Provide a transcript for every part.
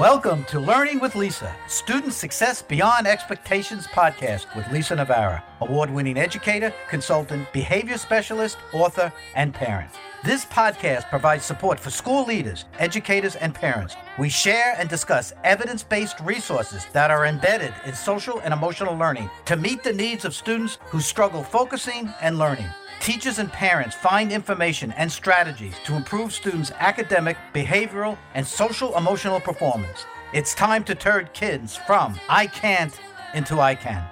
Welcome to Learning with Lisa, Student Success Beyond Expectations podcast with Lisa Navarra, award winning educator, consultant, behavior specialist, author, and parent. This podcast provides support for school leaders, educators, and parents. We share and discuss evidence based resources that are embedded in social and emotional learning to meet the needs of students who struggle focusing and learning. Teachers and parents find information and strategies to improve students' academic, behavioral, and social emotional performance. It's time to turn kids from I can't into I can.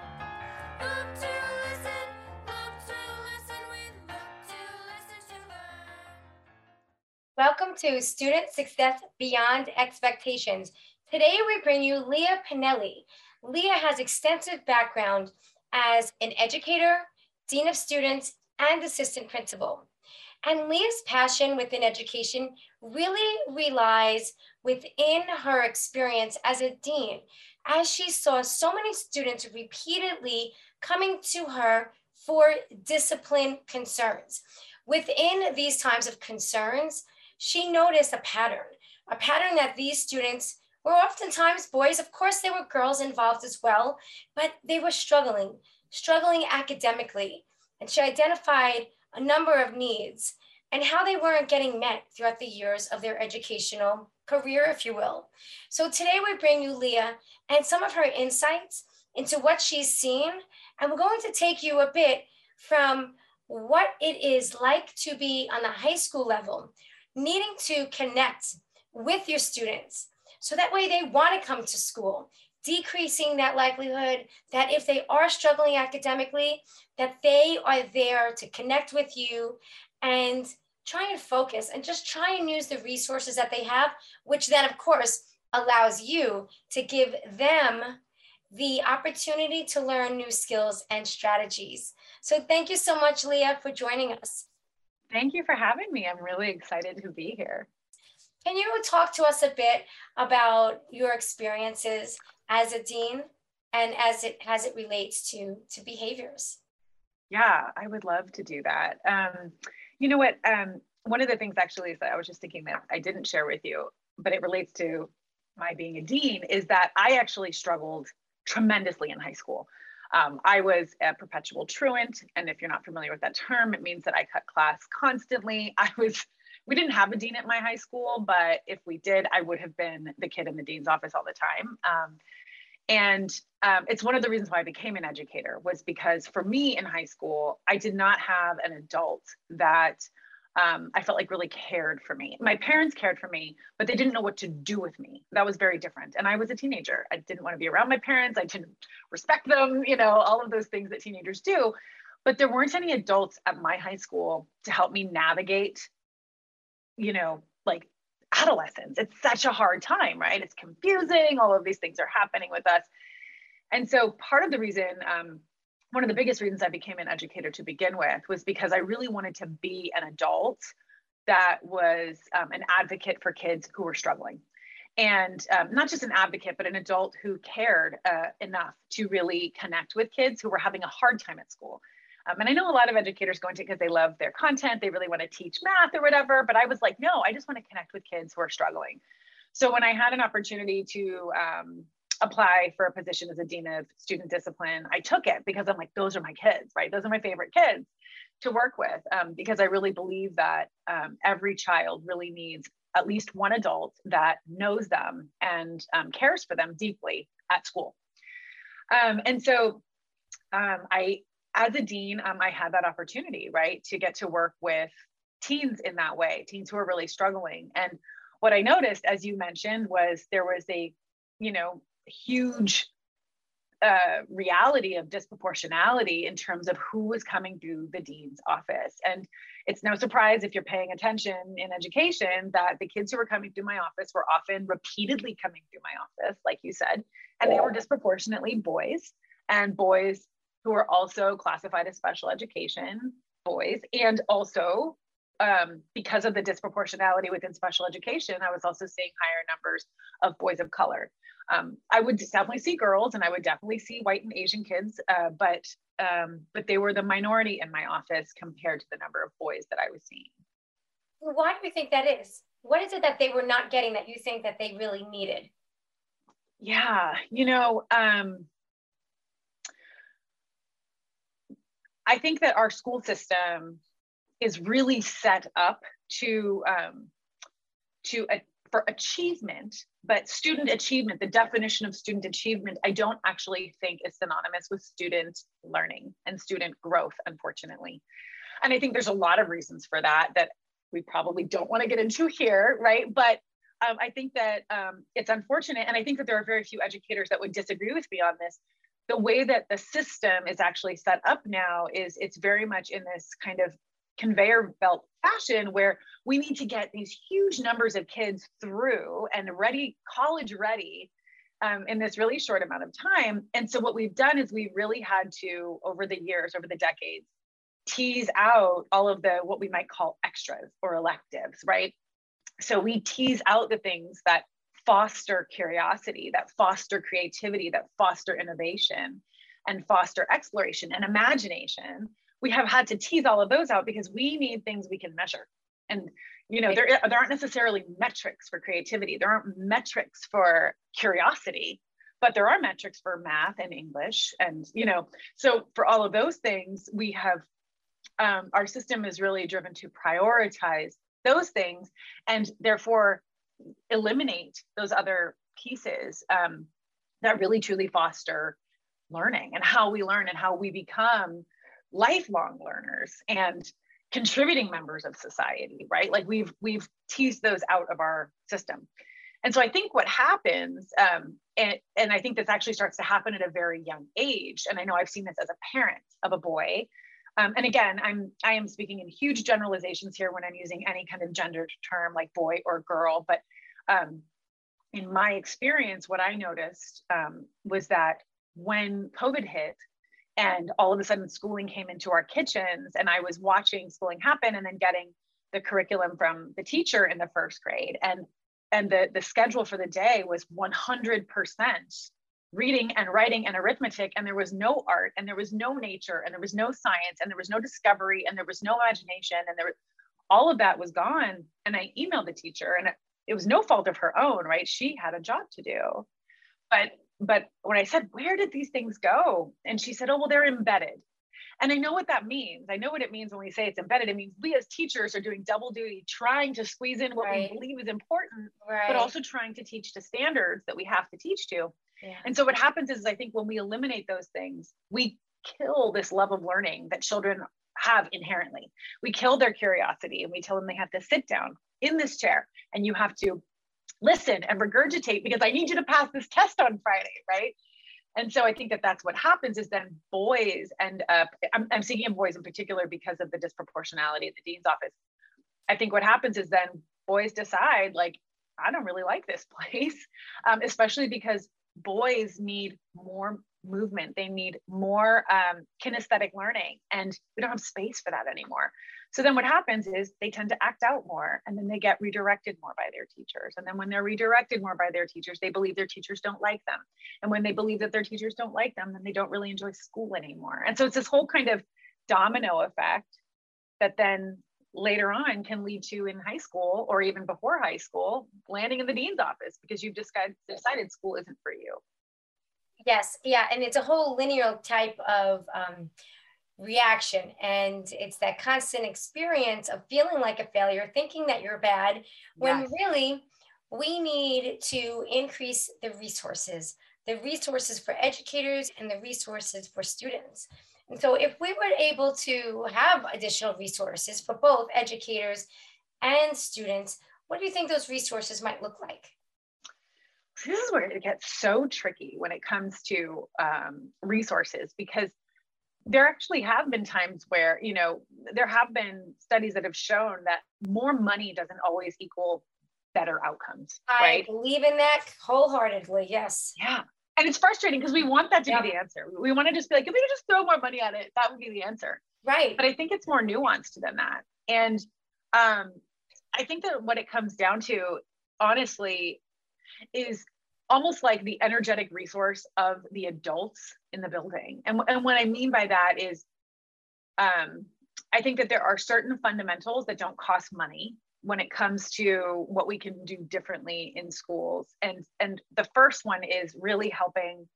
Welcome to Student Success Beyond Expectations. Today we bring you Lia Pinelli. Lia has extensive background as an educator, dean of students, and assistant principal. And Lia's passion within education really relies within her experience as a dean, as she saw so many students repeatedly coming to her for discipline concerns. Within these times of concerns, she noticed a pattern, a pattern that these students were oftentimes boys. Of course, there were girls involved as well, but they were struggling, struggling academically. And she identified a number of needs and how they weren't getting met throughout the years of their educational career, if you will. So today we bring you Lia and some of her insights into what she's seen. And we're going to take you a bit from what it is like to be on the high school level, needing to connect with your students. So that way they want to come to school decreasing that likelihood that if they are struggling academically, that they are there to connect with you and try and focus and just try and use the resources that they have, which then, of course, allows you to give them the opportunity to learn new skills and strategies. So, thank you so much, Lia, for joining us. Thank you for having me. I'm really excited to be here. Can you talk to us a bit about your experiences as a dean and as it as it relates to to behaviors yeah i would love to do that um, you know what um, one of the things actually is that i was just thinking that i didn't share with you but it relates to my being a dean is that i actually struggled tremendously in high school um, I was a perpetual truant. And if you're not familiar with that term, it means that I cut class constantly. I was, we didn't have a dean at my high school, but if we did, I would have been the kid in the dean's office all the time. Um, and um, it's one of the reasons why i became an educator was because for me in high school i did not have an adult that um, i felt like really cared for me. My parents cared for me but they didn't know what to do with me. That was very different. And i was a teenager. I didn't want to be around my parents. I didn't respect them you know all of those things that teenagers do. But there weren't any adults at my high school to help me navigate you know like adolescence. It's such a hard time, right? It's confusing. All of these things are happening with us. And so, part of the reason, um, one of the biggest reasons I became an educator to begin with was because I really wanted to be an adult that was um, an advocate for kids who were struggling. And um, not just an advocate, but an adult who cared uh, enough to really connect with kids who were having a hard time at school. Um, and I know a lot of educators go into it because they love their content, they really want to teach math or whatever. But I was like, no, I just want to connect with kids who are struggling. So when I had an opportunity to um, apply for a position as a dean of student discipline, I took it because I'm like, those are my kids, right? Those are my favorite kids to work with um, because I really believe that um, every child really needs at least one adult that knows them and um, cares for them deeply at school. Um, and so um, I as a dean, um, I had that opportunity, right, to get to work with teens in that way, teens who are really struggling. And what I noticed, as you mentioned, was there was a, you know, huge uh, reality of disproportionality in terms of who was coming through the dean's office. And it's no surprise if you're paying attention in education that the kids who were coming through my office were often repeatedly coming through my office, like you said, and they were disproportionately boys and boys who are also classified as special education boys and also um, because of the disproportionality within special education, I was also seeing higher numbers of boys of color. Um, I would definitely see girls, and I would definitely see white and Asian kids, uh, but um, but they were the minority in my office compared to the number of boys that I was seeing. Why do you think that is? What is it that they were not getting that you think that they really needed? Yeah, you know, um, I think that our school system is really set up to um, to uh, for achievement, but student achievement, the definition of student achievement, I don't actually think is synonymous with student learning and student growth, unfortunately. And I think there's a lot of reasons for that that we probably don't want to get into here, right? But um, I think that um, it's unfortunate, and I think that there are very few educators that would disagree with me on this. The way that the system is actually set up now is it's very much in this kind of conveyor belt fashion where we need to get these huge numbers of kids through and ready, college ready, um, in this really short amount of time. And so what we've done is we've really had to, over the years, over the decades, tease out all of the what we might call extras or electives, right? So we tease out the things that foster curiosity, that foster creativity, that foster innovation, and foster exploration and imagination. We have had to tease all of those out because we need things we can measure. And you know, there, there aren't necessarily metrics for creativity. There aren't metrics for curiosity, but there are metrics for math and English. And, you know, so for all of those things, we have um, our system is really driven to prioritize those things and therefore eliminate those other pieces um, that really truly foster learning and how we learn and how we become lifelong learners and contributing members of society right? Like we've we've teased those out of our system. And so i think what happens um, and, and i think this actually starts to happen at a very young age and i know i've seen this as a parent of a boy um, and again, I'm I am speaking in huge generalizations here when I'm using any kind of gendered term like boy or girl. But um, in my experience, what I noticed um, was that when COVID hit, and all of a sudden schooling came into our kitchens, and I was watching schooling happen, and then getting the curriculum from the teacher in the first grade, and and the the schedule for the day was 100 percent reading and writing and arithmetic and there was no art and there was no nature and there was no science and there was no discovery and there was no imagination and there was, all of that was gone and i emailed the teacher and it was no fault of her own right she had a job to do but but when i said where did these things go and she said oh well they're embedded and I know what that means. I know what it means when we say it's embedded. It means we as teachers are doing double duty, trying to squeeze in what right. we believe is important, right. but also trying to teach to standards that we have to teach to. And so what happens is I think when we eliminate those things, we kill this love of learning that children have inherently. We kill their curiosity and we tell them they have to sit down in this chair and you have to listen and regurgitate because I need you to pass this test on Friday, right? And so I think that that's what happens is then boys end up, I'm, I'm speaking of boys in particular because of the disproportionality at the dean's office. I think what happens is then boys decide like, I don't really like this place, um, especially because boys need more movement. They need more um, kinesthetic learning and we don't have space for that anymore. So then what happens is they tend to act out more and then they get redirected more by their teachers. And then when they're redirected more by their teachers they believe their teachers don't like them. And when they believe that their teachers don't like them then they don't really enjoy school anymore. And so it's this whole kind of domino effect that then later on can lead to in high school or even before high school landing in the dean's office because you've decided, decided school isn't for you. Yes. Yeah. And it's a whole linear type of um, reaction. And it's that constant experience of feeling like a failure thinking that you're bad when yes. really we need to increase the resources the resources for educators and the resources for students and so if we were able to have additional resources for both educators and students, what do you think those resources might look like? This is where it gets so tricky when it comes to um, resources because there actually have been times where, you know, there have been studies that have shown that more money doesn't always equal better outcomes. I right? believe in that wholeheartedly. Yes. Yeah and it's frustrating because we want that to be the answer. We want to just be like, if we could just throw more money at it, that would be the answer. Right. But I think it's more nuanced than that. And um, I think that what it comes down to, honestly, is almost like the energetic resource of the adults in the building. And, and what I mean by that is, um, I think that there are certain fundamentals that don't cost money when it comes to what we can do differently in schools. And, and the first one is really helping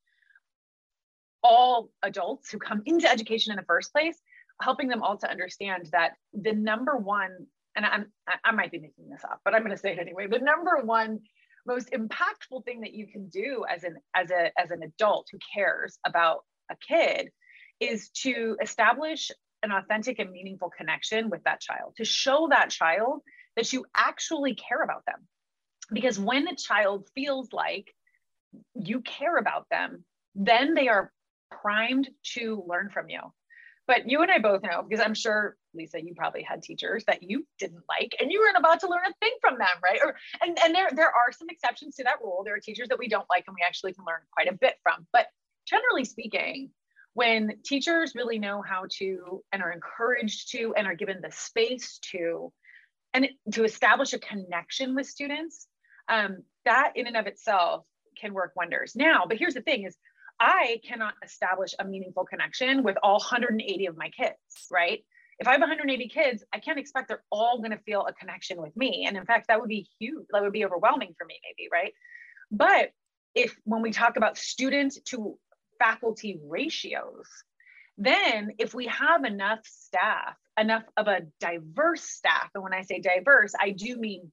all adults who come into education in the first place, helping them all to understand that the number one, and I'm, I might be making this up, but I'm going to say it anyway. The number one most impactful thing that you can do as an as a as an adult who cares about a kid is to establish an authentic and meaningful connection with that child to show that child that you actually care about them because when a child feels like you care about them then they are primed to learn from you but you and I both know, because I'm sure, Lisa, you probably had teachers that you didn't like and you weren't about to learn a thing from them, right? Or and, and there, there are some exceptions to that rule. There are teachers that we don't like and we actually can learn quite a bit from. But generally speaking, when teachers really know how to and are encouraged to and are given the space to and to establish a connection with students, um, that in and of itself can work wonders. Now, but here's the thing is I cannot establish a meaningful connection with all 180 of my kids, right? If I have 180 kids, I can't expect they're all going to feel a connection with me. And in fact, that would be huge. That would be overwhelming for me, maybe, right? But if when we talk about student to faculty ratios, then if we have enough staff, enough of a diverse staff, and when I say diverse, I do mean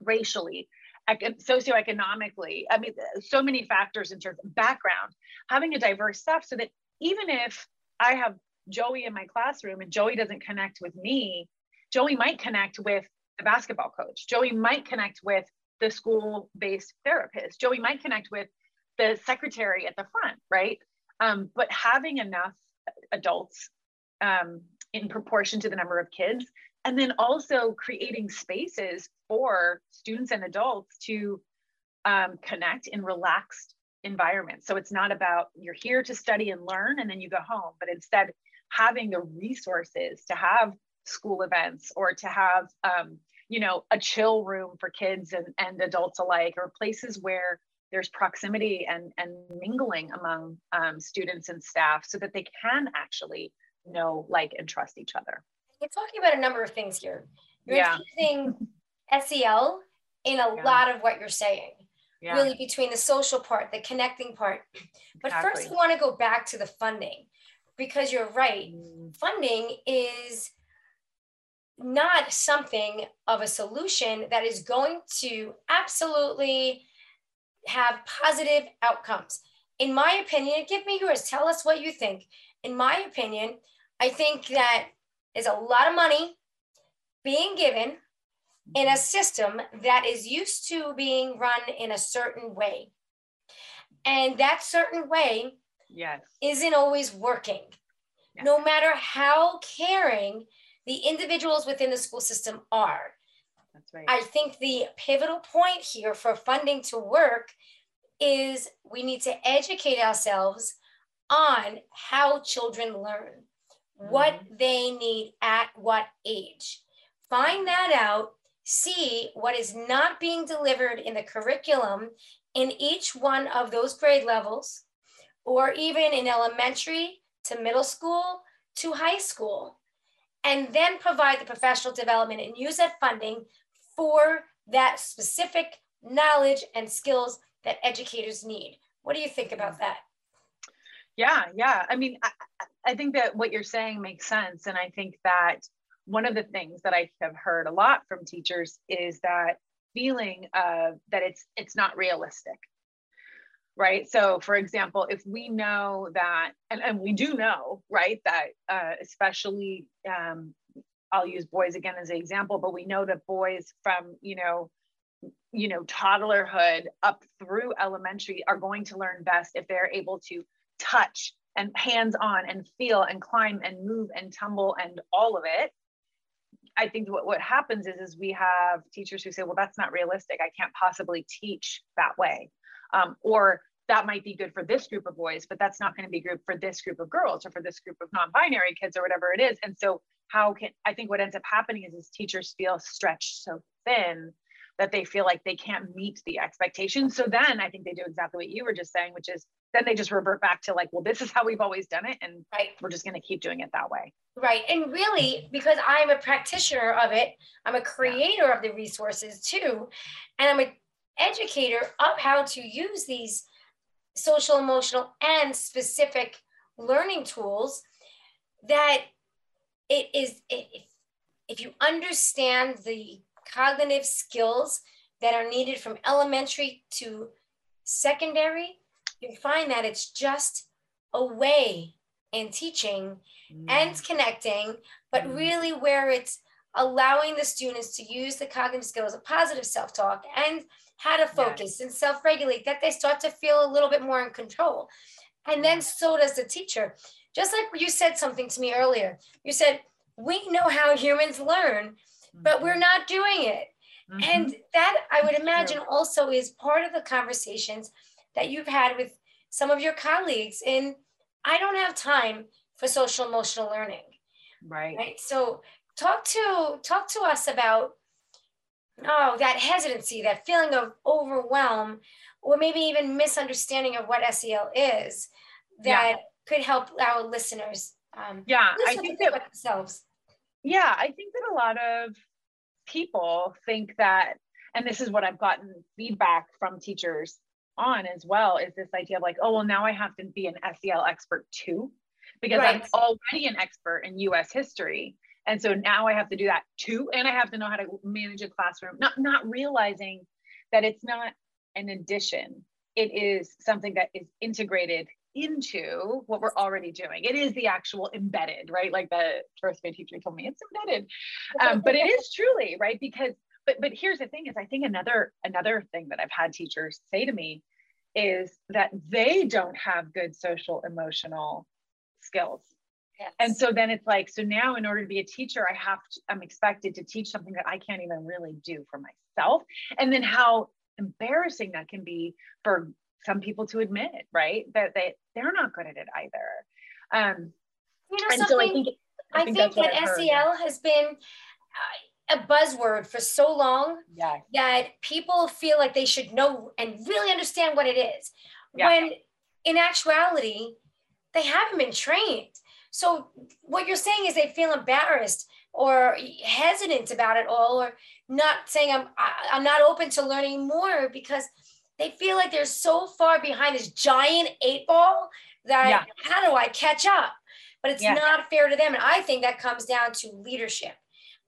racially, socioeconomically, I mean, so many factors in terms of background, having a diverse staff so that even if I have Joey in my classroom and Joey doesn't connect with me, Joey might connect with the basketball coach. Joey might connect with the school based therapist. Joey might connect with the secretary at the front, right? Um, but having enough adults um, in proportion to the number of kids and then also creating spaces for students and adults to um, connect in relaxed environments. So it's not about you're here to study and learn and then you go home, but instead having the resources to have school events or to have um, you know a chill room for kids and, and adults alike or places where there's proximity and, and mingling among um, students and staff so that they can actually know like and trust each other you're talking about a number of things here. You're yeah. using SEL in a yeah. lot of what you're saying. Yeah. Really between the social part, the connecting part. But exactly. first, we want to go back to the funding because you're right. Mm. Funding is not something of a solution that is going to absolutely have positive outcomes. In my opinion, give me yours. Tell us what you think. In my opinion, I think that is a lot of money being given in a system that is used to being run in a certain way. And that certain way yes. isn't always working. Yes. No matter how caring the individuals within the school system are. That's right. I think the pivotal point here for funding to work is we need to educate ourselves on how children learn what mm-hmm. they need at what age. Find that out, see what is not being delivered in the curriculum in each one of those grade levels, or even in elementary to middle school to high school, and then provide the professional development and use that funding for that specific knowledge and skills that educators need. What do you think about mm-hmm. that? Yeah, yeah. I mean, I, I think that what you're saying makes sense. And I think that one of the things that I have heard a lot from teachers is that feeling uh, that it's it's not realistic right so for example if we know that and, and we do know right that uh, especially um, i'll use boys again as an example but we know that boys from you know you know toddlerhood up through elementary are going to learn best if they're able to touch and hands on and feel and climb and move and tumble and all of it. I think what, what happens is is we have teachers who say well that's not realistic. I can't possibly teach that way. Um, or that might be good for this group of boys but that's not going to be good for this group of girls or for this group of non-binary kids or whatever it is and so how can i think what ends up happening is is teachers feel stretched so thin that they feel like they can't meet the expectations so then i think they do exactly what you were just saying which is then they just revert back to like, well, this is how we've always done it. And right. we're just going to keep doing it that way. Right. And really, because I'm a practitioner of it, I'm a creator yeah. of the resources too. And I'm an educator of how to use these social, emotional, and specific learning tools that it is, if, if you understand the cognitive skills that are needed from elementary to secondary, you'll find that it's just a way in teaching mm. and connecting, but mm. really where it's allowing the students to use the cognitive skills of positive self talk and how to focus and self regulate, that they start to feel a little bit more in control. And then so does the teacher. Just like you said something to me earlier, you said, We know how humans learn, but we're mm-hmm. not doing it. Mm-hmm. And that I would imagine also is part of the conversations that you've had with some of your colleagues in I don't have time for social emotional learning. Right. Right. So talk to talk to us about oh that hesitancy, that feeling of overwhelm, or maybe even misunderstanding of what SEL is that yeah. could help our listeners. Um, yeah, I think that themselves. Yeah, I think that a lot of people think that, and this is what I've gotten feedback from teachers on as well, is this idea of like, oh, well, now I have to be an SEL expert too, because right. I'm already an expert in US history. And so now I have to do that too. And I have to know how to manage a classroom, not, not realizing that it's not an addition. It is something that is integrated into what we're already doing. It is the actual embedded, right? Like the first grade teacher told me, it's embedded. Um, but it is truly, right? Because but but here's the thing is I think another another thing that I've had teachers say to me is that they don't have good social emotional skills. Yes. And so then it's like, so now in order to be a teacher, I have to, I'm expected to teach something that I can't even really do for myself. And then how embarrassing that can be for some people to admit, right? That they they're not good at it either. Um, you know, something, so I think I think, I think that SEL has been uh, a buzzword for so long yeah. that people feel like they should know and really understand what it is. When in actuality, they haven't been trained. So what you're saying is they feel embarrassed or hesitant about it all, or not saying I'm I'm not open to learning more because they feel like they're so far behind this giant eight ball that yeah. how do I catch up? But it's yeah. not fair to them. And I think that comes down to leadership.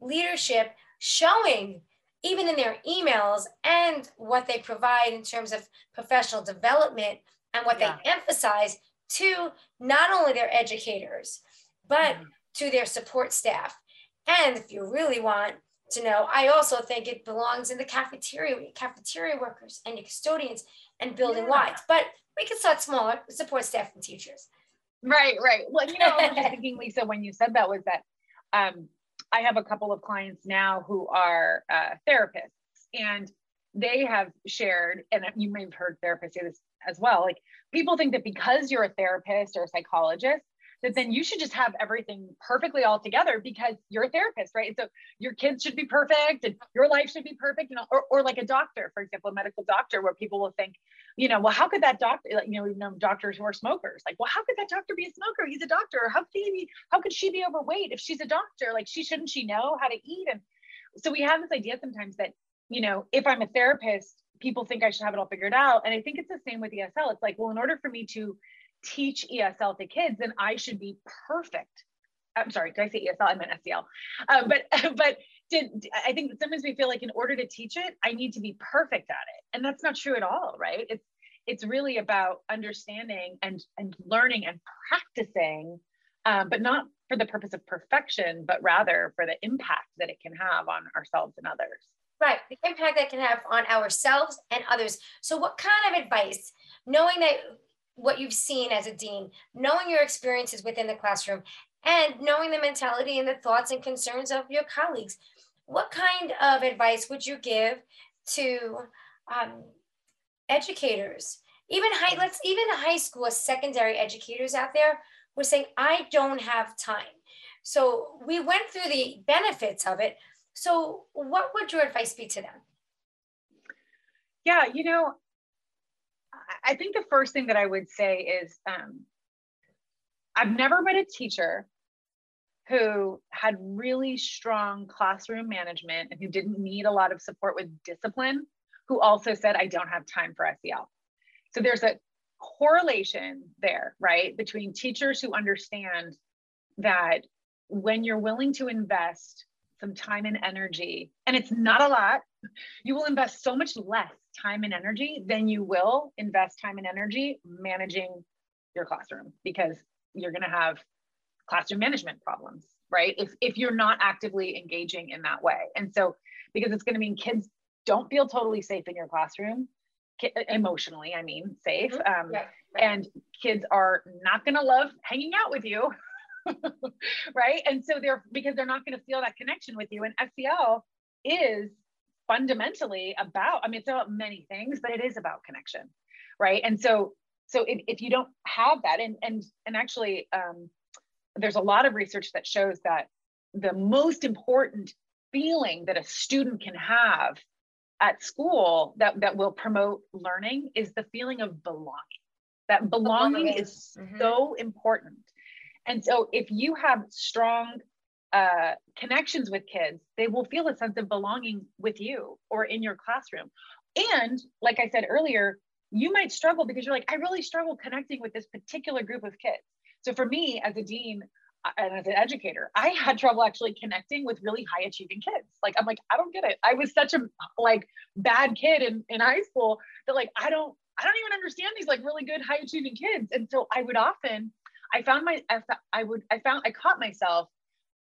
Leadership showing even in their emails and what they provide in terms of professional development and what yeah. they emphasize to not only their educators, but mm-hmm. to their support staff. And if you really want, to know. I also think it belongs in the cafeteria, cafeteria workers and custodians and building yeah. wide. But we can start smaller, support staff and teachers. Right, right. Well, you know, I was just thinking, Lisa, when you said that was that um, I have a couple of clients now who are uh, therapists and they have shared, and you may have heard therapists say this as well, like people think that because you're a therapist or a psychologist, that then you should just have everything perfectly all together because you're a therapist, right? So your kids should be perfect and your life should be perfect, you know, or, or like a doctor, for example, a medical doctor, where people will think, you know, well, how could that doctor, like, you know, we've known doctors who are smokers, like, well, how could that doctor be a smoker? He's a doctor. How could he be, how could she be overweight if she's a doctor? Like, she shouldn't she know how to eat? And so we have this idea sometimes that, you know, if I'm a therapist, people think I should have it all figured out. And I think it's the same with ESL. It's like, well, in order for me to teach ESL to kids, then I should be perfect. I'm sorry, did I say ESL? I meant SEL. Um, but but did, I think sometimes we feel like in order to teach it, I need to be perfect at it, and that's not true at all, right? It's it's really about understanding and and learning and practicing, um, but not for the purpose of perfection, but rather for the impact that it can have on ourselves and others. Right, the impact that can have on ourselves and others. So, what kind of advice, knowing that what you've seen as a dean, knowing your experiences within the classroom, and knowing the mentality and the thoughts and concerns of your colleagues. What kind of advice would you give to um, educators, even high, let's even high school secondary educators out there who are saying, I don't have time. So we went through the benefits of it. So what would your advice be to them? Yeah, you know, I think the first thing that I would say is um, I've never met a teacher who had really strong classroom management and who didn't need a lot of support with discipline, who also said, I don't have time for SEL. So there's a correlation there, right, between teachers who understand that when you're willing to invest some time and energy, and it's not a lot, you will invest so much less time and energy than you will invest time and energy managing your classroom because you're going to have classroom management problems, right? If, if you're not actively engaging in that way. And so, because it's going to mean kids don't feel totally safe in your classroom, emotionally, I mean, safe. Mm-hmm. Um, yeah, right. And kids are not going to love hanging out with you. right. And so they're because they're not going to feel that connection with you. And SEL is fundamentally about, I mean, it's about many things, but it is about connection. Right. And so so if, if you don't have that and and and actually um, there's a lot of research that shows that the most important feeling that a student can have at school that, that will promote learning is the feeling of belonging. That belonging, belonging. is mm-hmm. so important. And so if you have strong uh, connections with kids, they will feel a sense of belonging with you or in your classroom. And like I said earlier, you might struggle because you're like, I really struggle connecting with this particular group of kids. So for me as a dean, and as an educator, I had trouble actually connecting with really high achieving kids. Like, I'm like, I don't get it. I was such a like bad kid in, in high school that like, I don't, I don't even understand these like really good high achieving kids. And so I would often, I found my, I I would, I found, I caught myself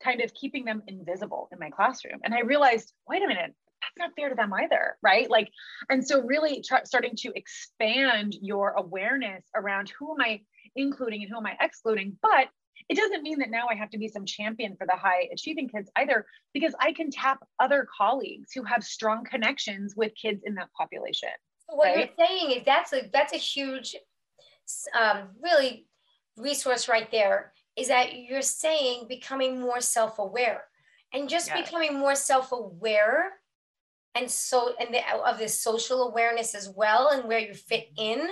kind of keeping them invisible in my classroom. And I realized, wait a minute, that's not fair to them either. Right. Like, and so really tr- starting to expand your awareness around who am I including and who am I excluding, but it doesn't mean that now I have to be some champion for the high achieving kids either, because I can tap other colleagues who have strong connections with kids in that population. So what right? you're saying is that's a that's a huge, um, really resource right there. Is that you're saying becoming more self-aware, and just becoming more self-aware, and so and the, of this social awareness as well, and where you fit mm-hmm. in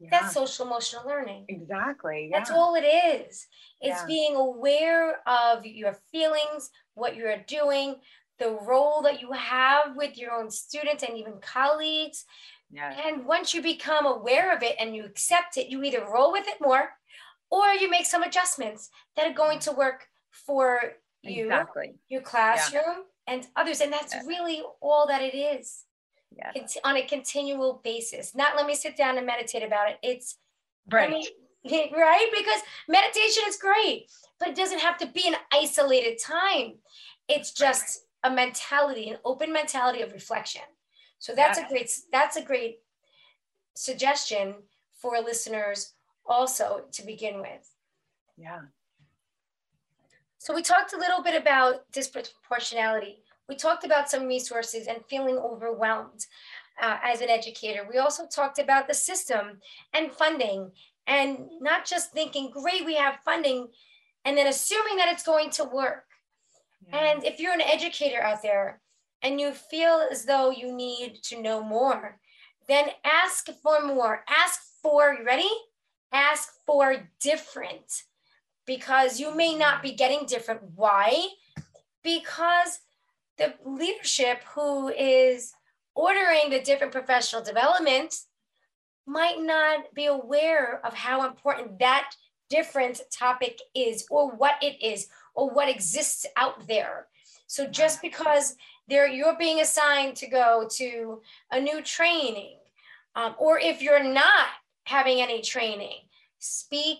yeah. That's social emotional learning. Exactly. Yeah. That's all it is. It's being aware of your feelings, what you're doing, the role that you have with your own students and even colleagues. And once you become aware of it and you accept it, you either roll with it more or you make some adjustments that are going to work for you, exactly. your classroom, yeah. and others. And that's really all that it is yes. on a continual basis. Not let me sit down and meditate about it. It's right. Me, right? Because meditation is great, but it doesn't have to be an isolated time. It's just right. a mentality, an open mentality of reflection. So that's yes. a great that's a great suggestion for listeners also to begin with. Yeah. So we talked a little bit about disproportionality. We talked about some resources and feeling overwhelmed uh, as an educator. We also talked about the system and funding and not just thinking, great, we have funding, and then assuming that it's going to work. Yeah. And if you're an educator out there and you feel as though you need to know more, then ask for more. Ask for, you ready? Ask for different because you may not be getting different. Why? Because the leadership who is ordering the different professional development might not be aware of how important that different topic is or what it is or what exists out there so just because there you're being assigned to go to a new training um, or if you're not having any training speak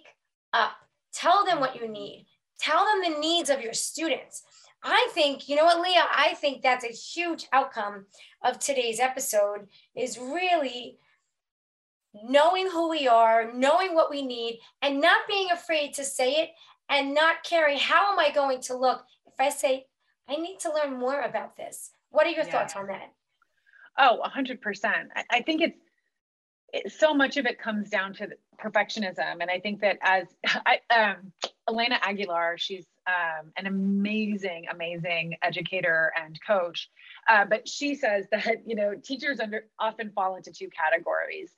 up tell them what you need tell them the needs of your students I think, you know what, Lia, I think that's a huge outcome of today's episode is really knowing who we are, knowing what we need, and not being afraid to say it and not caring how am I going to look if I say, I need to learn more about this. What are your yeah. thoughts on that? Oh, 100%. I, I think it's, it, so much of it comes down to perfectionism. And I think that as I, um, Elena Aguilar, she's um, an amazing, amazing educator and coach. Uh, but she says that you know teachers under often fall into two categories.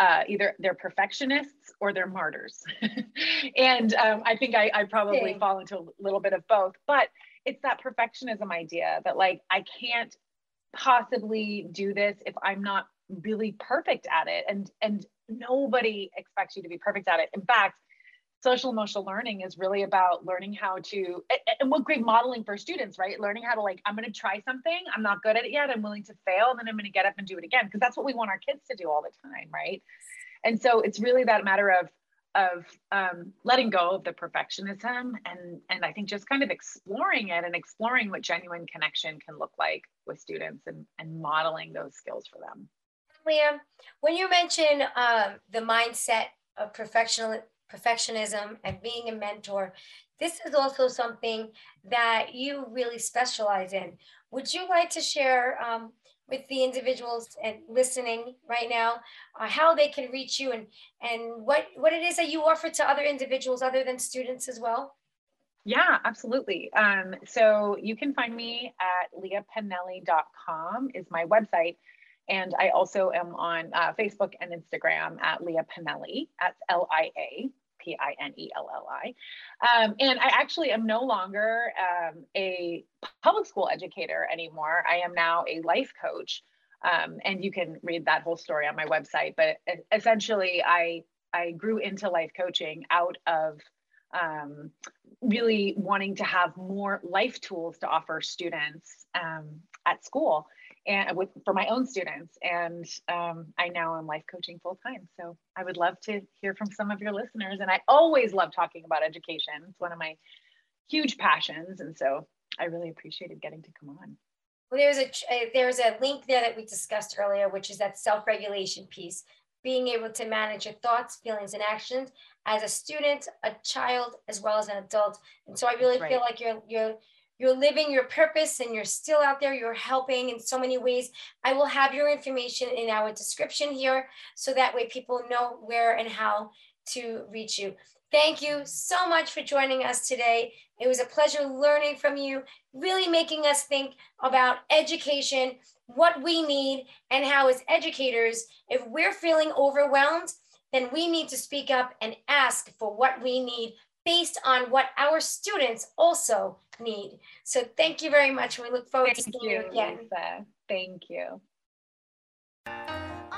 uh, either they're perfectionists or they're martyrs. and um, I think I, I probably fall into a little bit of both, but it's that perfectionism idea that like I can't possibly do this if I'm not really perfect at it. And and nobody expects you to be perfect at it. In fact, social emotional learning is really about learning how to and what great modeling for students right learning how to like i'm going to try something i'm not good at it yet i'm willing to fail and then i'm going to get up and do it again because that's what we want our kids to do all the time right and so it's really that matter of of um, letting go of the perfectionism and and i think just kind of exploring it and exploring what genuine connection can look like with students and and modeling those skills for them lia when you mention um, the mindset of professional perfectionism and being a mentor, this is also something that you really specialize in. Would you like to share um, with the individuals and listening right now uh, how they can reach you and and what what it is that you offer to other individuals other than students as well? Yeah, absolutely. Um, so you can find me at liapinelli.com is my website. And I also am on uh, Facebook and Instagram at Lia Pinelli. That's L I A P I N E L L I. Um, and I actually am no longer um, a public school educator anymore. I am now a life coach. Um, and you can read that whole story on my website. But essentially, I I grew into life coaching out of um, really wanting to have more life tools to offer students um, at school and with for my own students. And um, i now am life coaching full time so i would love to hear from some of your listeners. And i always love talking about education. It's one of my huge passions. And so i really appreciated getting to come on. Well there's a there's a link there that we discussed earlier which is that self-regulation piece. Being able to manage your thoughts feelings and actions as a student a child as well as an adult. And so i really right. feel like you're you're you're living your purpose and you're still out there. You're helping in so many ways. I will have your information in our description here so that way people know where and how to reach you. Thank you so much for joining us today. It was a pleasure learning from you really making us think about education what we need and how as educators if we're feeling overwhelmed then we need to speak up and ask for what we need based on what our students also need. So thank you very much. We look forward thank to seeing you, you again. Lisa. Thank you.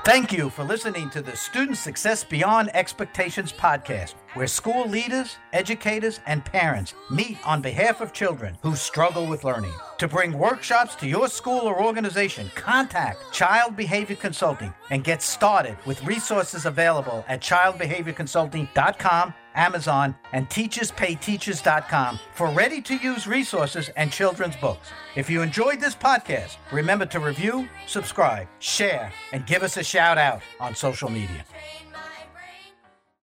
Thank you for listening to the Student Success Beyond Expectations podcast, where school leaders, educators, and parents meet on behalf of children who struggle with learning. To bring workshops to your school or organization, contact Child Behavior Consulting and get started with resources available at childbehaviorconsulting.com Amazon, and teacherspayteachers.com for ready to use resources and children's books. If you enjoyed this podcast, remember to review, subscribe, share, and give us a shout out on social media.